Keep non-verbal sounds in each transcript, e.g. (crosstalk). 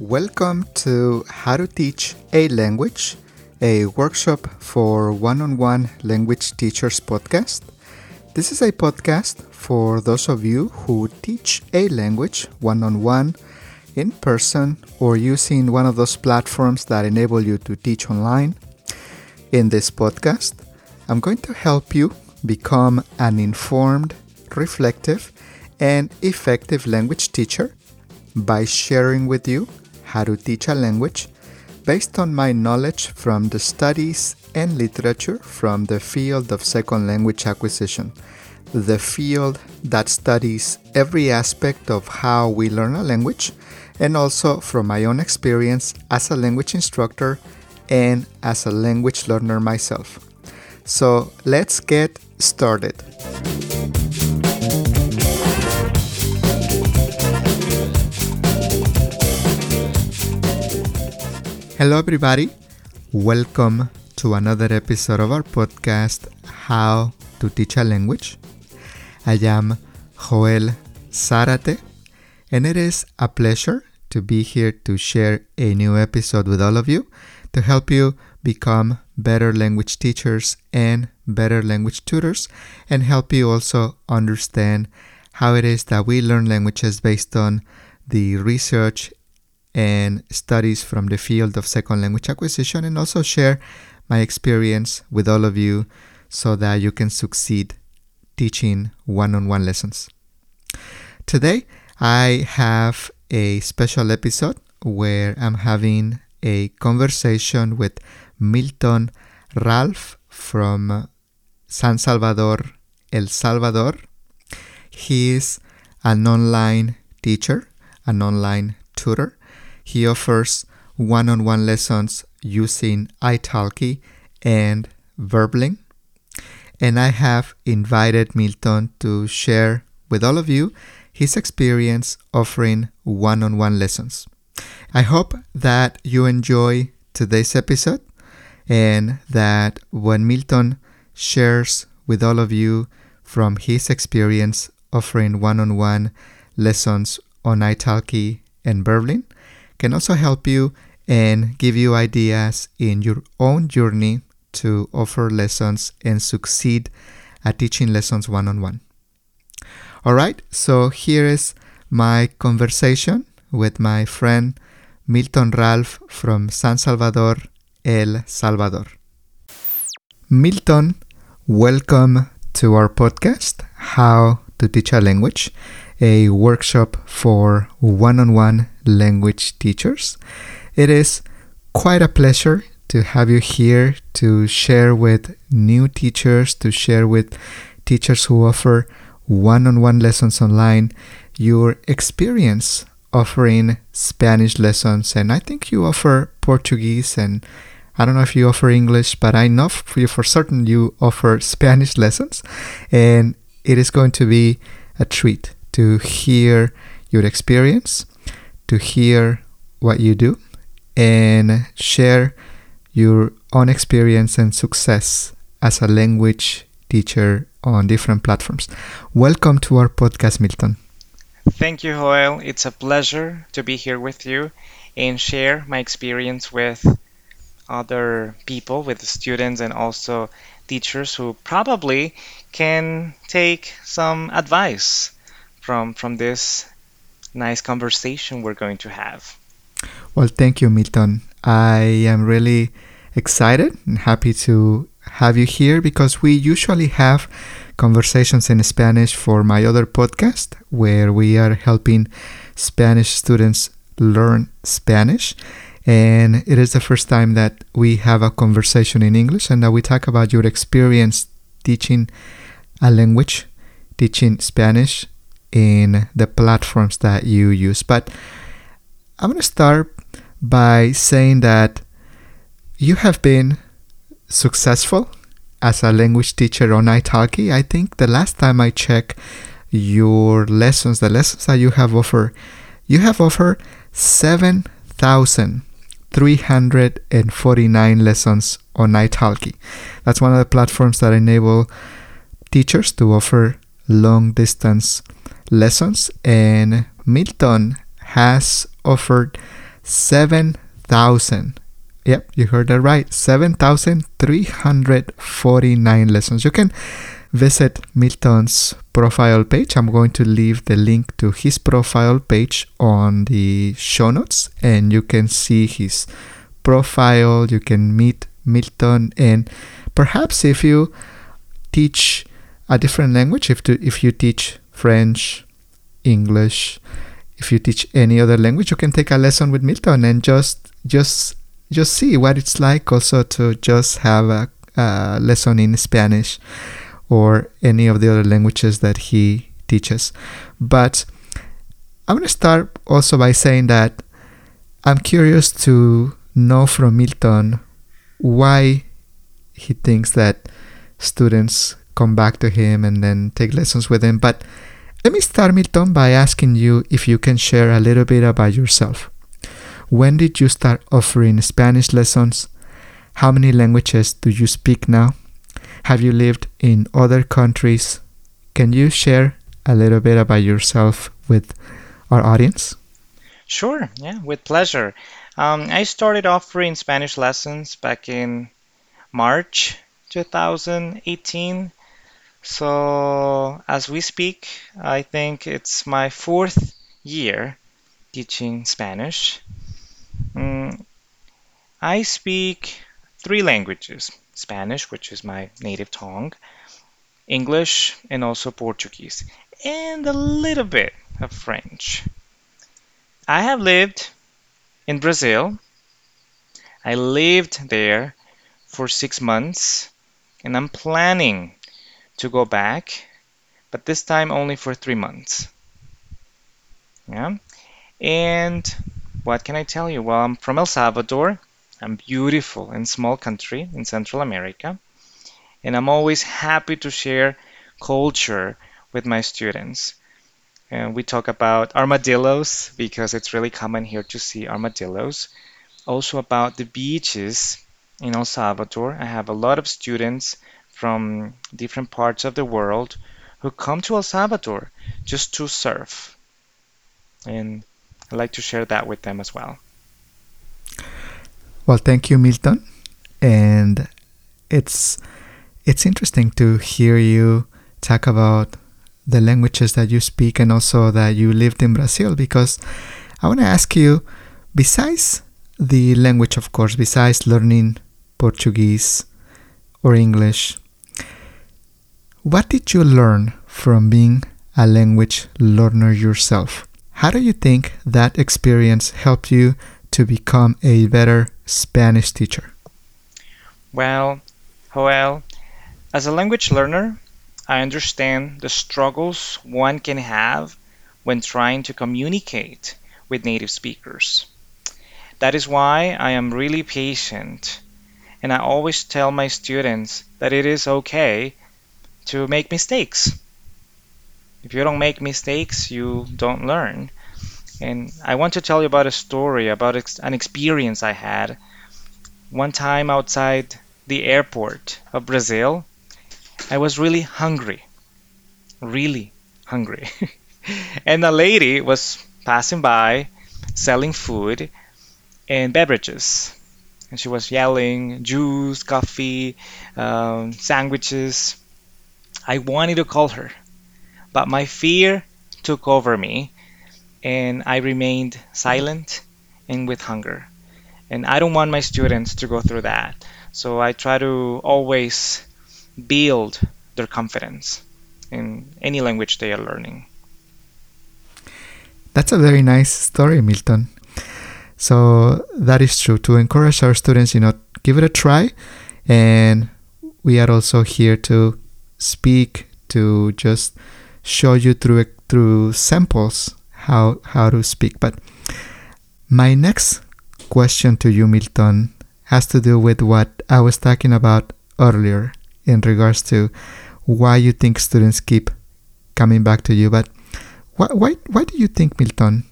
Welcome to How to Teach a Language, a workshop for one on one language teachers podcast. This is a podcast for those of you who teach a language one on one, in person, or using one of those platforms that enable you to teach online. In this podcast, I'm going to help you become an informed, reflective, and effective language teacher by sharing with you how to teach a language based on my knowledge from the studies and literature from the field of second language acquisition, the field that studies every aspect of how we learn a language, and also from my own experience as a language instructor and as a language learner myself. So let's get started. Hello, everybody. Welcome to another episode of our podcast, How to Teach a Language. I am Joel Zarate, and it is a pleasure to be here to share a new episode with all of you to help you become better language teachers and better language tutors, and help you also understand how it is that we learn languages based on the research and studies from the field of second language acquisition and also share my experience with all of you so that you can succeed teaching one on one lessons. Today, I have a special episode where I'm having a conversation with Milton Ralph from San Salvador, El Salvador. He is an online teacher, an online tutor, he offers one on one lessons using italki and Verbling. And I have invited Milton to share with all of you his experience offering one on one lessons. I hope that you enjoy today's episode and that when Milton shares with all of you from his experience offering one on one lessons on italki and Verbling can also help you and give you ideas in your own journey to offer lessons and succeed at teaching lessons one on one. All right, so here is my conversation with my friend Milton Ralph from San Salvador, El Salvador. Milton, welcome to our podcast, How to Teach a Language a workshop for one on one language teachers. It is quite a pleasure to have you here to share with new teachers, to share with teachers who offer one on one lessons online your experience offering Spanish lessons. And I think you offer Portuguese and I don't know if you offer English, but I know for for certain you offer (laughs) Spanish lessons. And it is going to be a treat to hear your experience, to hear what you do, and share your own experience and success as a language teacher on different platforms. Welcome to our podcast, Milton. Thank you, Joel. It's a pleasure to be here with you and share my experience with other people, with students, and also teachers who probably can take some advice from from this nice conversation we're going to have. Well, thank you, Milton. I am really excited and happy to have you here because we usually have conversations in Spanish for my other podcast where we are helping Spanish students learn Spanish. And it is the first time that we have a conversation in English and that we talk about your experience teaching a language, teaching Spanish in the platforms that you use. But I'm going to start by saying that you have been successful as a language teacher on italki. I think the last time I checked your lessons, the lessons that you have offered, you have offered 7,000 349 lessons on italki. That's one of the platforms that enable teachers to offer long distance lessons and Milton has offered 7,000 Yep, you heard that right. 7,349 lessons. You can visit Milton's profile page. I'm going to leave the link to his profile page on the show notes, and you can see his profile. You can meet Milton, and perhaps if you teach a different language, if, to, if you teach French, English, if you teach any other language, you can take a lesson with Milton and just just just see what it's like also to just have a, a lesson in Spanish or any of the other languages that he teaches. But I'm going to start also by saying that I'm curious to know from Milton why he thinks that students come back to him and then take lessons with him. But let me start, Milton, by asking you if you can share a little bit about yourself. When did you start offering Spanish lessons? How many languages do you speak now? Have you lived in other countries? Can you share a little bit about yourself with our audience? Sure, yeah, with pleasure. Um, I started offering Spanish lessons back in March 2018. So, as we speak, I think it's my fourth year teaching Spanish. Mm, I speak three languages Spanish, which is my native tongue, English, and also Portuguese, and a little bit of French. I have lived in Brazil. I lived there for six months, and I'm planning to go back, but this time only for three months. Yeah, and what can I tell you? Well, I'm from El Salvador. I'm beautiful and small country in Central America. And I'm always happy to share culture with my students. And we talk about armadillos because it's really common here to see armadillos. Also about the beaches in El Salvador. I have a lot of students from different parts of the world who come to El Salvador just to surf. And I'd like to share that with them as well. Well, thank you, Milton. And it's it's interesting to hear you talk about the languages that you speak and also that you lived in Brazil because I want to ask you besides the language of course besides learning Portuguese or English what did you learn from being a language learner yourself how do you think that experience helped you to become a better Spanish teacher? Well, Joel, as a language learner, I understand the struggles one can have when trying to communicate with native speakers. That is why I am really patient and I always tell my students that it is okay to make mistakes. If you don't make mistakes, you don't learn. And I want to tell you about a story, about an experience I had. One time outside the airport of Brazil, I was really hungry. Really hungry. (laughs) and a lady was passing by selling food and beverages. And she was yelling, juice, coffee, um, sandwiches. I wanted to call her, but my fear took over me and I remained silent and with hunger. And I don't want my students to go through that. So I try to always build their confidence in any language they are learning. That's a very nice story, Milton. So that is true. To encourage our students, you know, give it a try. And we are also here to speak, to just show you through through samples how how to speak. But my next question to you, Milton, has to do with what I was talking about earlier in regards to why you think students keep coming back to you. But why why, why do you think, Milton,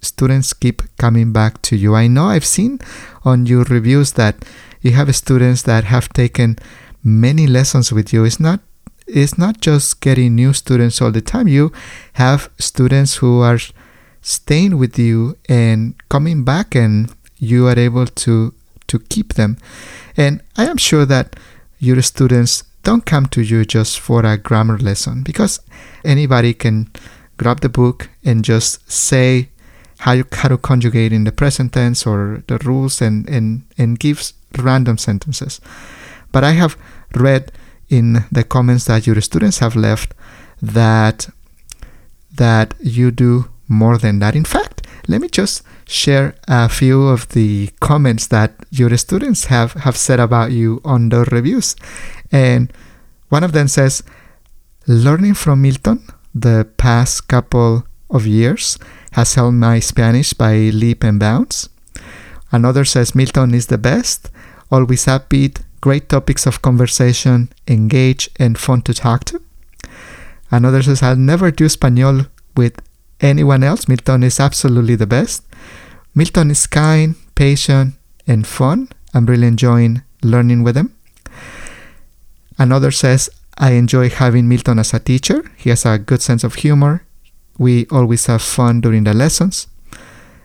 students keep coming back to you? I know I've seen on your reviews that you have students that have taken many lessons with you. It's not it's not just getting new students all the time. You have students who are staying with you and coming back and you are able to to keep them. And I am sure that your students don't come to you just for a grammar lesson because anybody can grab the book and just say how, you, how to conjugate in the present tense or the rules and, and, and gives random sentences. But I have read in the comments that your students have left that that you do more than that. In fact, let me just share a few of the comments that your students have, have said about you on the reviews. And one of them says, Learning from Milton the past couple of years has helped my Spanish by leap and bounds. Another says Milton is the best, always upbeat, great topics of conversation, engaged, and fun to talk to. Another says I'll never do Espanol with anyone else. Milton is absolutely the best. Milton is kind, patient, and fun. I'm really enjoying learning with him. Another says, I enjoy having Milton as a teacher. He has a good sense of humor. We always have fun during the lessons.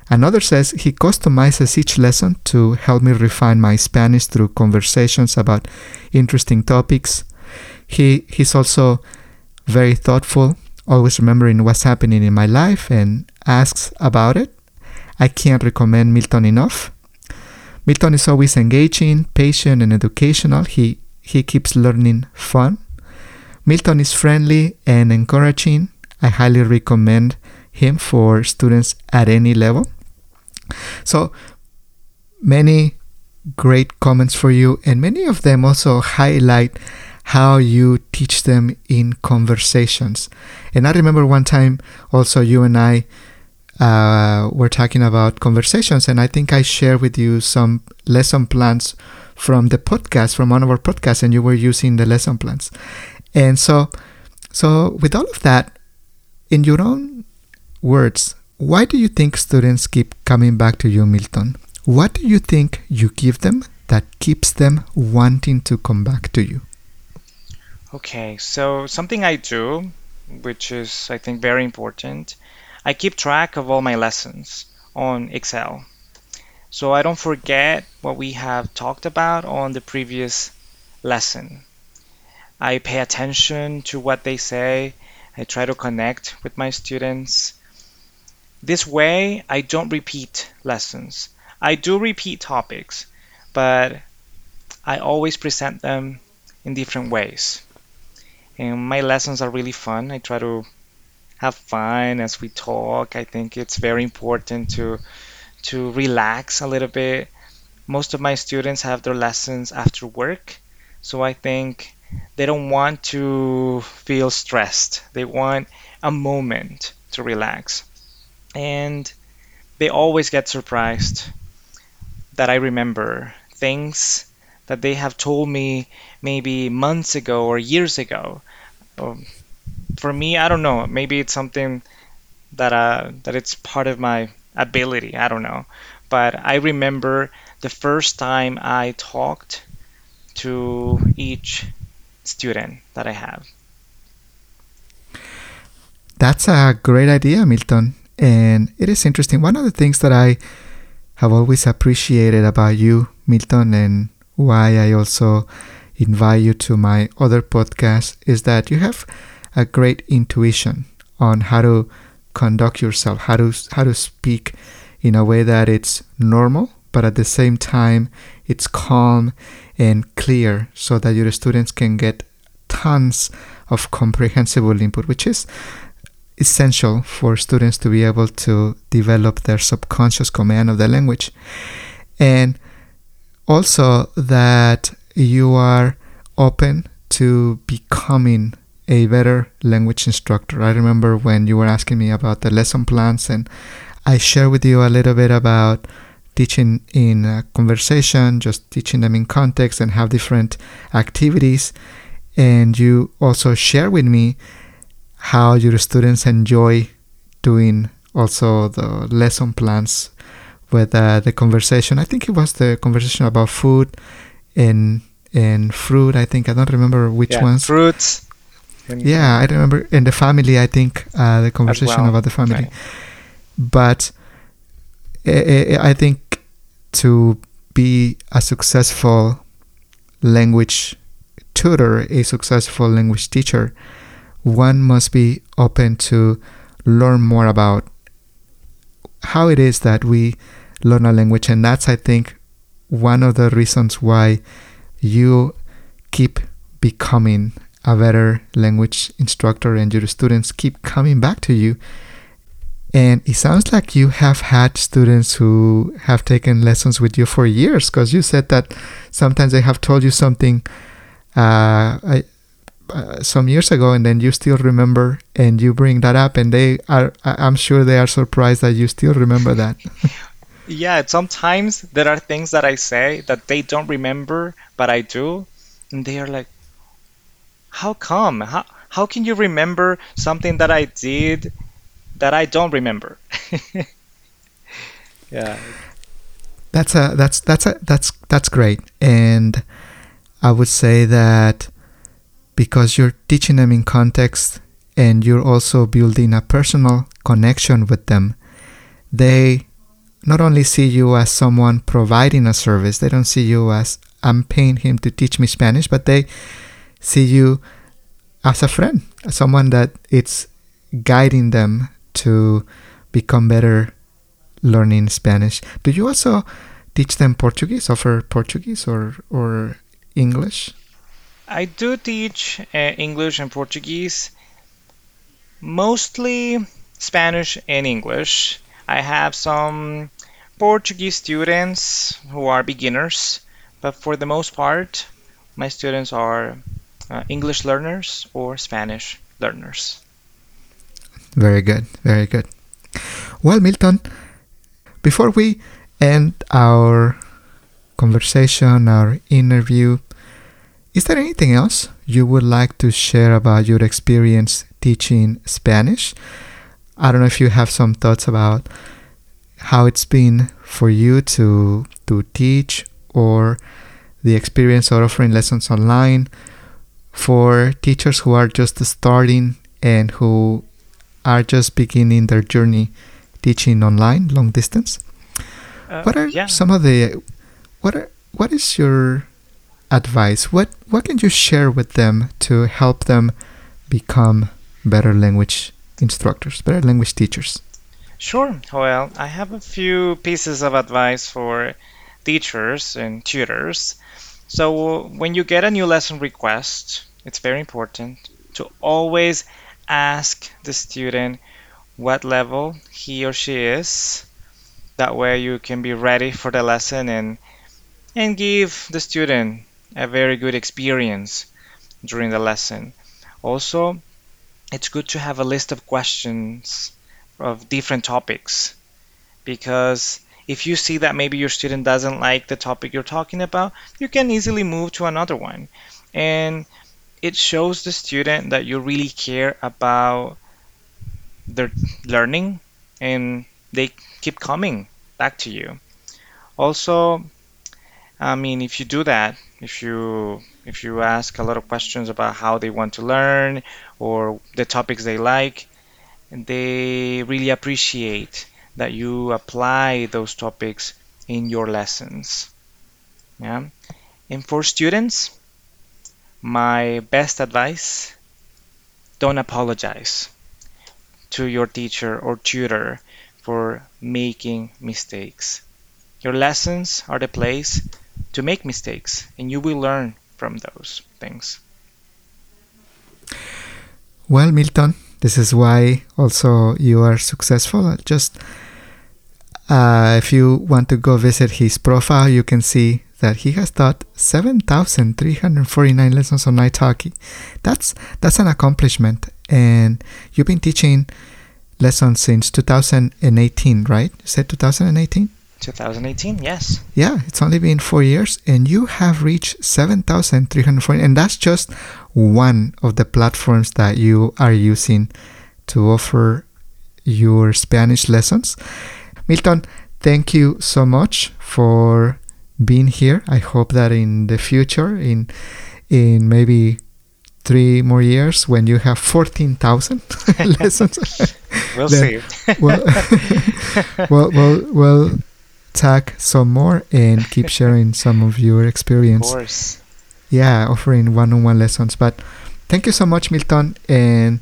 Another says he customizes each lesson to help me refine my Spanish through conversations about interesting topics. He he's also very thoughtful, always remembering what's happening in my life and asks about it. I can't recommend Milton enough. Milton is always engaging, patient, and educational. He he keeps learning fun. Milton is friendly and encouraging. I highly recommend him for students at any level. So many great comments for you, and many of them also highlight how you teach them in conversations. And I remember one time also you and I uh, were talking about conversations, and I think I shared with you some lesson plans from the podcast, from one of our podcasts, and you were using the lesson plans. And so, so with all of that, in your own words, why do you think students keep coming back to you, Milton? What do you think you give them that keeps them wanting to come back to you? Okay, so something I do, which is I think very important, I keep track of all my lessons on Excel. So I don't forget what we have talked about on the previous lesson. I pay attention to what they say. I try to connect with my students. This way, I don't repeat lessons. I do repeat topics, but I always present them in different ways. And my lessons are really fun. I try to have fun as we talk. I think it's very important to to relax a little bit. Most of my students have their lessons after work, so I think they don't want to feel stressed. They want a moment to relax. And they always get surprised that I remember things that they have told me maybe months ago or years ago. Um, for me, I don't know. Maybe it's something that uh, that it's part of my ability. I don't know. But I remember the first time I talked to each student that I have. That's a great idea, Milton. And it is interesting. One of the things that I have always appreciated about you, Milton, and why I also invite you to my other podcast is that you have a great intuition on how to conduct yourself, how to how to speak in a way that it's normal, but at the same time it's calm and clear so that your students can get tons of comprehensible input, which is essential for students to be able to develop their subconscious command of the language. And also that you are open to becoming a better language instructor. I remember when you were asking me about the lesson plans, and I share with you a little bit about teaching in conversation, just teaching them in context and have different activities. And you also share with me how your students enjoy doing also the lesson plans with uh, the conversation. I think it was the conversation about food and and fruit. I think I don't remember which Yeah, ones. fruits. Yeah, I remember in the family. I think uh, the conversation well, about the family. right. But I, I I think to be a successful language tutor, a successful language teacher, one must be open to learn more about how it is that we learn a language, and that's I think one of the reasons why you keep becoming a better language instructor and your students keep coming back to you. And it sounds like you have had students who have taken lessons with you for years because you said that sometimes they have told you something uh, I, uh, some years ago and then you still remember and you bring that up and they are I'm sure they are surprised that you still remember that. (laughs) Yeah, sometimes there are things that I say that they don't remember, but I do, and they are like, "How come? How how can you remember something that I did that I don't remember?" (laughs) Yeah. That's a that's that's a that's that's great, and I would say that because you're teaching them in context and you're also building a personal connection with them, they not only see you as someone providing a service, they don't see you as I'm paying him to teach me Spanish, but they see you as a friend, as someone that it's guiding them to become better learning Spanish. Do you also teach them Portuguese, offer Portuguese or or English? I do teach uh, English and Portuguese, mostly Spanish and English. I have some Portuguese students who are beginners, but for the most part, my students are uh, English learners or Spanish learners. Very good, very good. Well, Milton, before we end our conversation, our interview, is there anything else you would like to share about your experience teaching Spanish? I don't know if you have some thoughts about how it's been for you to to teach or the experience of offering lessons online for teachers who are just starting and who are just beginning their journey teaching online long distance Uh, what are yeah. some of the what are what is your advice what what can you share with them to help them become better language instructors better language teachers Sure. Well, I have a few pieces of advice for teachers and tutors. So, when you get a new lesson request, it's very important to always ask the student what level he or she is. That way, you can be ready for the lesson and and give the student a very good experience during the lesson. Also, it's good to have a list of questions of different topics because if you see that maybe your student doesn't like the topic you're talking about, you can easily move to another one. And it shows the student that you really care about their learning and they keep coming back to you. Also, I mean, if you do that, if you if you ask a lot of questions about how they want to learn or the topics they like, they really appreciate that you apply those topics in your lessons. Yeah. And for students, my best advice, don't apologize to your teacher or tutor for making mistakes. Your lessons are the place to make mistakes, and you will learn from those things. Well milton this is why also you are successful. Just uh, if you want to go visit his profile you can see that he has taught 7349 lessons on italki that's that's an accomplishment. And you've been teaching lessons since 2018 right? You said 2018 2018, yes. yeah it's only been four years and you have reached 7340 and that's just one of the platforms that you are using to offer your Spanish lessons. Milton, thank you so much for being here. I hope that in the future, in in maybe three more years, when you have fourteen thousand (laughs) lessons, (laughs) we'll see. (laughs) well, well, well, well, tag some more and keep (laughs) sharing some of your experience. Of course. Yeah, offering one-on-one lessons. But thank you so much, Milton, and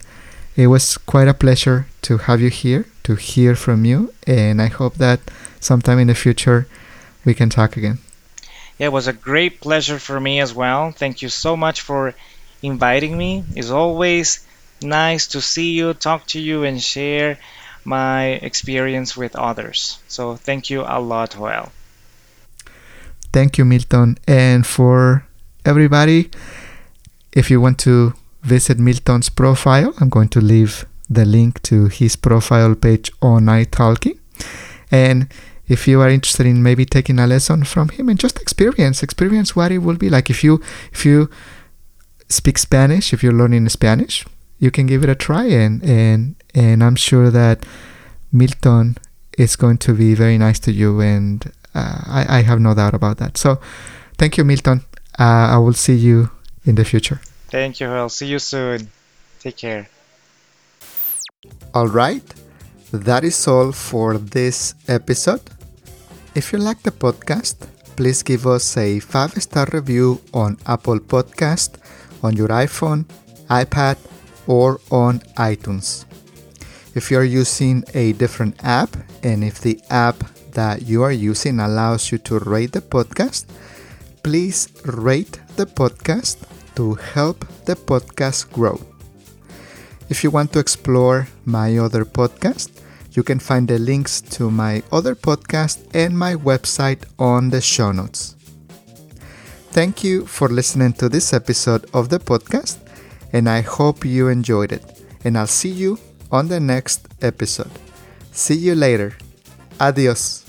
it was quite a pleasure to have you here to hear from you, and I hope that sometime in the future we can talk again. Yeah, it was a great pleasure for me as well. Thank you so much for inviting me. It's always nice to see you, talk to you, and share my experience with others. So thank you a lot, Joel. Thank you, Milton. And for everybody, if you want to visit Milton's profile, I'm going to leave the link to his profile page on italki. And if you are interested in maybe taking a lesson from him and just experience, experience what it will be like if you if you speak Spanish, if you're learning Spanish, you can give it a try and and and I'm sure that Milton is going to be very nice to you and uh, I, I have no doubt about that. So thank you, Milton. Uh, I will see you in the future. Thank you, I'll see you soon. Take care. All right. That is all for this episode. If you like the podcast, please give us a 5 star review on Apple Podcast, on your iPhone, iPad, or on iTunes. If you are using a different app and if the app that you are using allows you to rate the podcast, please rate the podcast to help the podcast grow. If you want to explore my other podcast, you can find the links to my other podcast and my website on the show notes. Thank you for listening to this episode of the podcast, and I hope you enjoyed it. And I'll see you on the next episode. See you later. Adios.